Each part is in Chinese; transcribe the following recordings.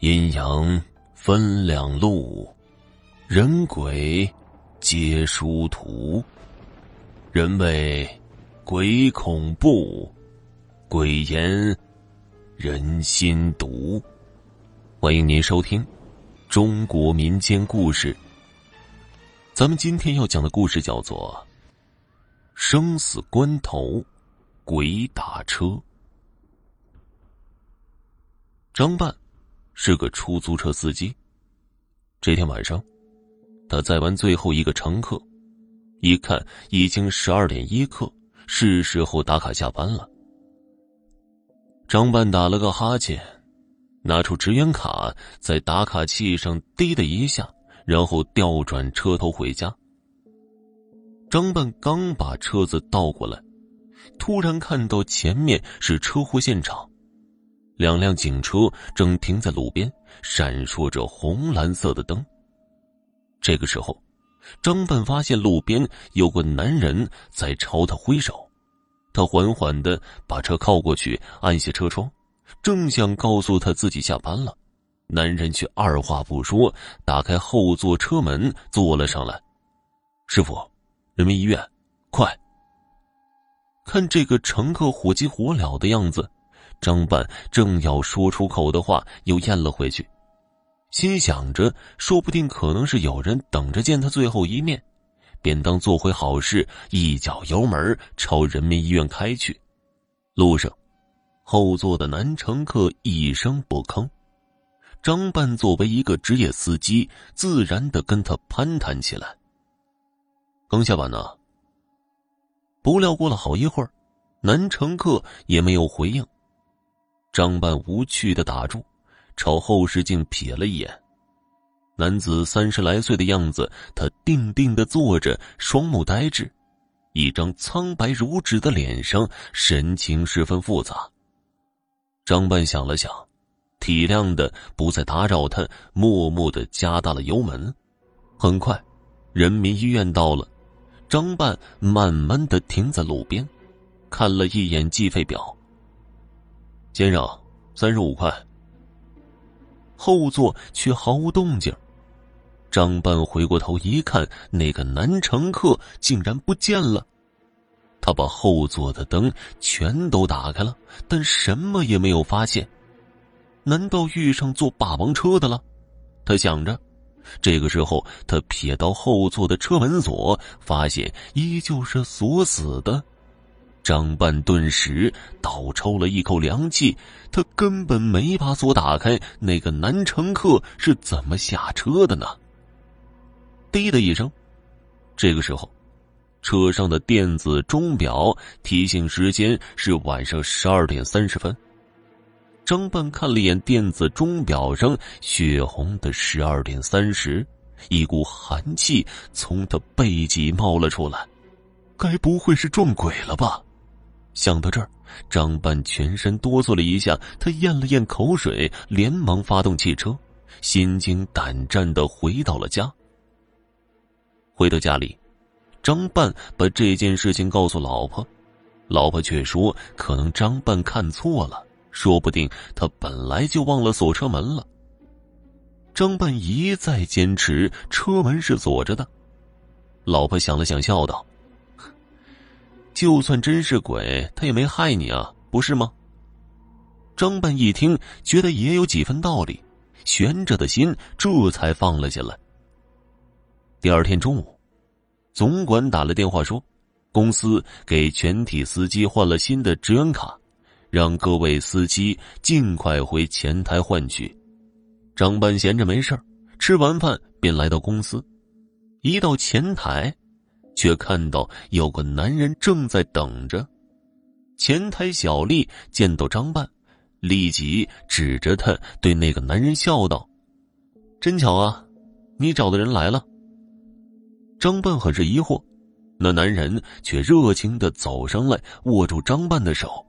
阴阳分两路，人鬼皆殊途。人谓鬼恐怖，鬼言人心毒。欢迎您收听中国民间故事。咱们今天要讲的故事叫做《生死关头，鬼打车》。张半。是个出租车司机。这天晚上，他载完最后一个乘客，一看已经十二点一刻，是时候打卡下班了。张半打了个哈欠，拿出职员卡，在打卡器上滴的一下，然后调转车头回家。张半刚把车子倒过来，突然看到前面是车祸现场。两辆警车正停在路边，闪烁着红蓝色的灯。这个时候，张半发现路边有个男人在朝他挥手，他缓缓的把车靠过去，按下车窗，正想告诉他自己下班了，男人却二话不说，打开后座车门坐了上来。师傅，人民医院，快！看这个乘客火急火燎的样子。张半正要说出口的话，又咽了回去，心想着说不定可能是有人等着见他最后一面，便当做回好事，一脚油门朝人民医院开去。路上，后座的男乘客一声不吭，张半作为一个职业司机，自然的跟他攀谈起来。刚下班呢。不料过了好一会儿，男乘客也没有回应。张半无趣的打住，朝后视镜瞥了一眼，男子三十来岁的样子，他定定的坐着，双目呆滞，一张苍白如纸的脸上，神情十分复杂。张半想了想，体谅的不再打扰他，默默的加大了油门。很快，人民医院到了，张半慢慢的停在路边，看了一眼计费表。先生，三十五块。后座却毫无动静。张半回过头一看，那个男乘客竟然不见了。他把后座的灯全都打开了，但什么也没有发现。难道遇上坐霸王车的了？他想着。这个时候，他瞥到后座的车门锁，发现依旧是锁死的。张半顿时倒抽了一口凉气，他根本没把锁打开。那个男乘客是怎么下车的呢？滴的一声，这个时候，车上的电子钟表提醒时间是晚上十二点三十分。张半看了一眼电子钟表上血红的十二点三十，一股寒气从他背脊冒了出来，该不会是撞鬼了吧？想到这儿，张半全身哆嗦了一下，他咽了咽口水，连忙发动汽车，心惊胆战的回到了家。回到家里，张半把这件事情告诉老婆，老婆却说可能张半看错了，说不定他本来就忘了锁车门了。张半一再坚持车门是锁着的，老婆想了想，笑道。就算真是鬼，他也没害你啊，不是吗？张半一听，觉得也有几分道理，悬着的心这才放了下来。第二天中午，总管打了电话说，公司给全体司机换了新的职员卡，让各位司机尽快回前台换取。张半闲着没事吃完饭便来到公司，一到前台。却看到有个男人正在等着。前台小丽见到张半，立即指着他对那个男人笑道：“真巧啊，你找的人来了。”张半很是疑惑，那男人却热情的走上来，握住张半的手：“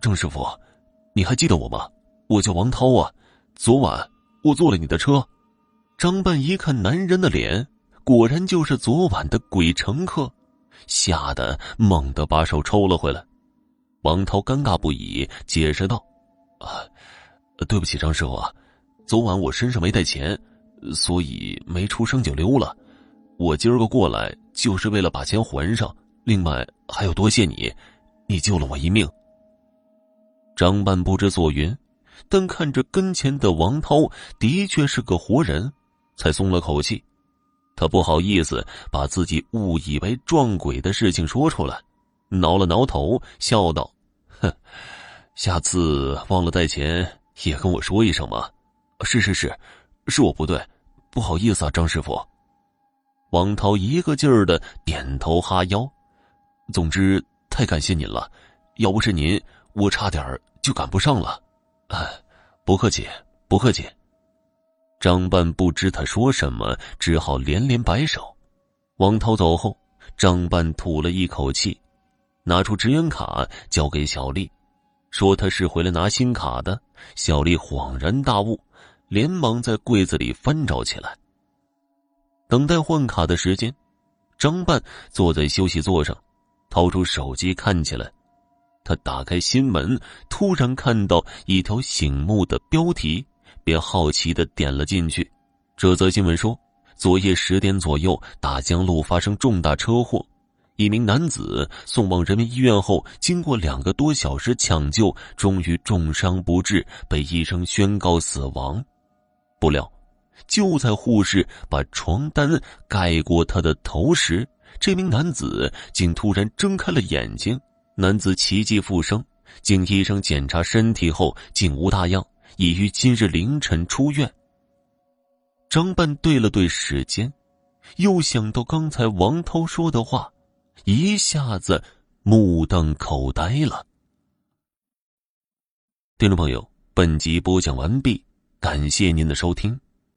郑师傅，你还记得我吗？我叫王涛啊，昨晚我坐了你的车。”张半一看男人的脸。果然就是昨晚的鬼乘客，吓得猛地把手抽了回来。王涛尴尬不已，解释道：“啊，对不起，张师傅啊，昨晚我身上没带钱，所以没出声就溜了。我今儿个过来就是为了把钱还上，另外还要多谢你，你救了我一命。张半不知所云，但看着跟前的王涛的确是个活人，才松了口气。他不好意思把自己误以为撞鬼的事情说出来，挠了挠头，笑道：“哼，下次忘了带钱也跟我说一声嘛。”“是是是，是我不对，不好意思啊，张师傅。”王涛一个劲儿的点头哈腰。总之，太感谢您了，要不是您，我差点就赶不上了。哎，不客气，不客气。张半不知他说什么，只好连连摆手。王涛走后，张半吐了一口气，拿出职员卡交给小丽，说他是回来拿新卡的。小丽恍然大悟，连忙在柜子里翻找起来。等待换卡的时间，张半坐在休息座上，掏出手机看起来。他打开新闻，突然看到一条醒目的标题。便好奇的点了进去。这则新闻说，昨夜十点左右，大江路发生重大车祸，一名男子送往人民医院后，经过两个多小时抢救，终于重伤不治，被医生宣告死亡。不料，就在护士把床单盖过他的头时，这名男子竟突然睁开了眼睛。男子奇迹复生，经医生检查身体后，竟无大恙。已于今日凌晨出院。张半对了对时间，又想到刚才王涛说的话，一下子目瞪口呆了。听众朋友，本集播讲完毕，感谢您的收听。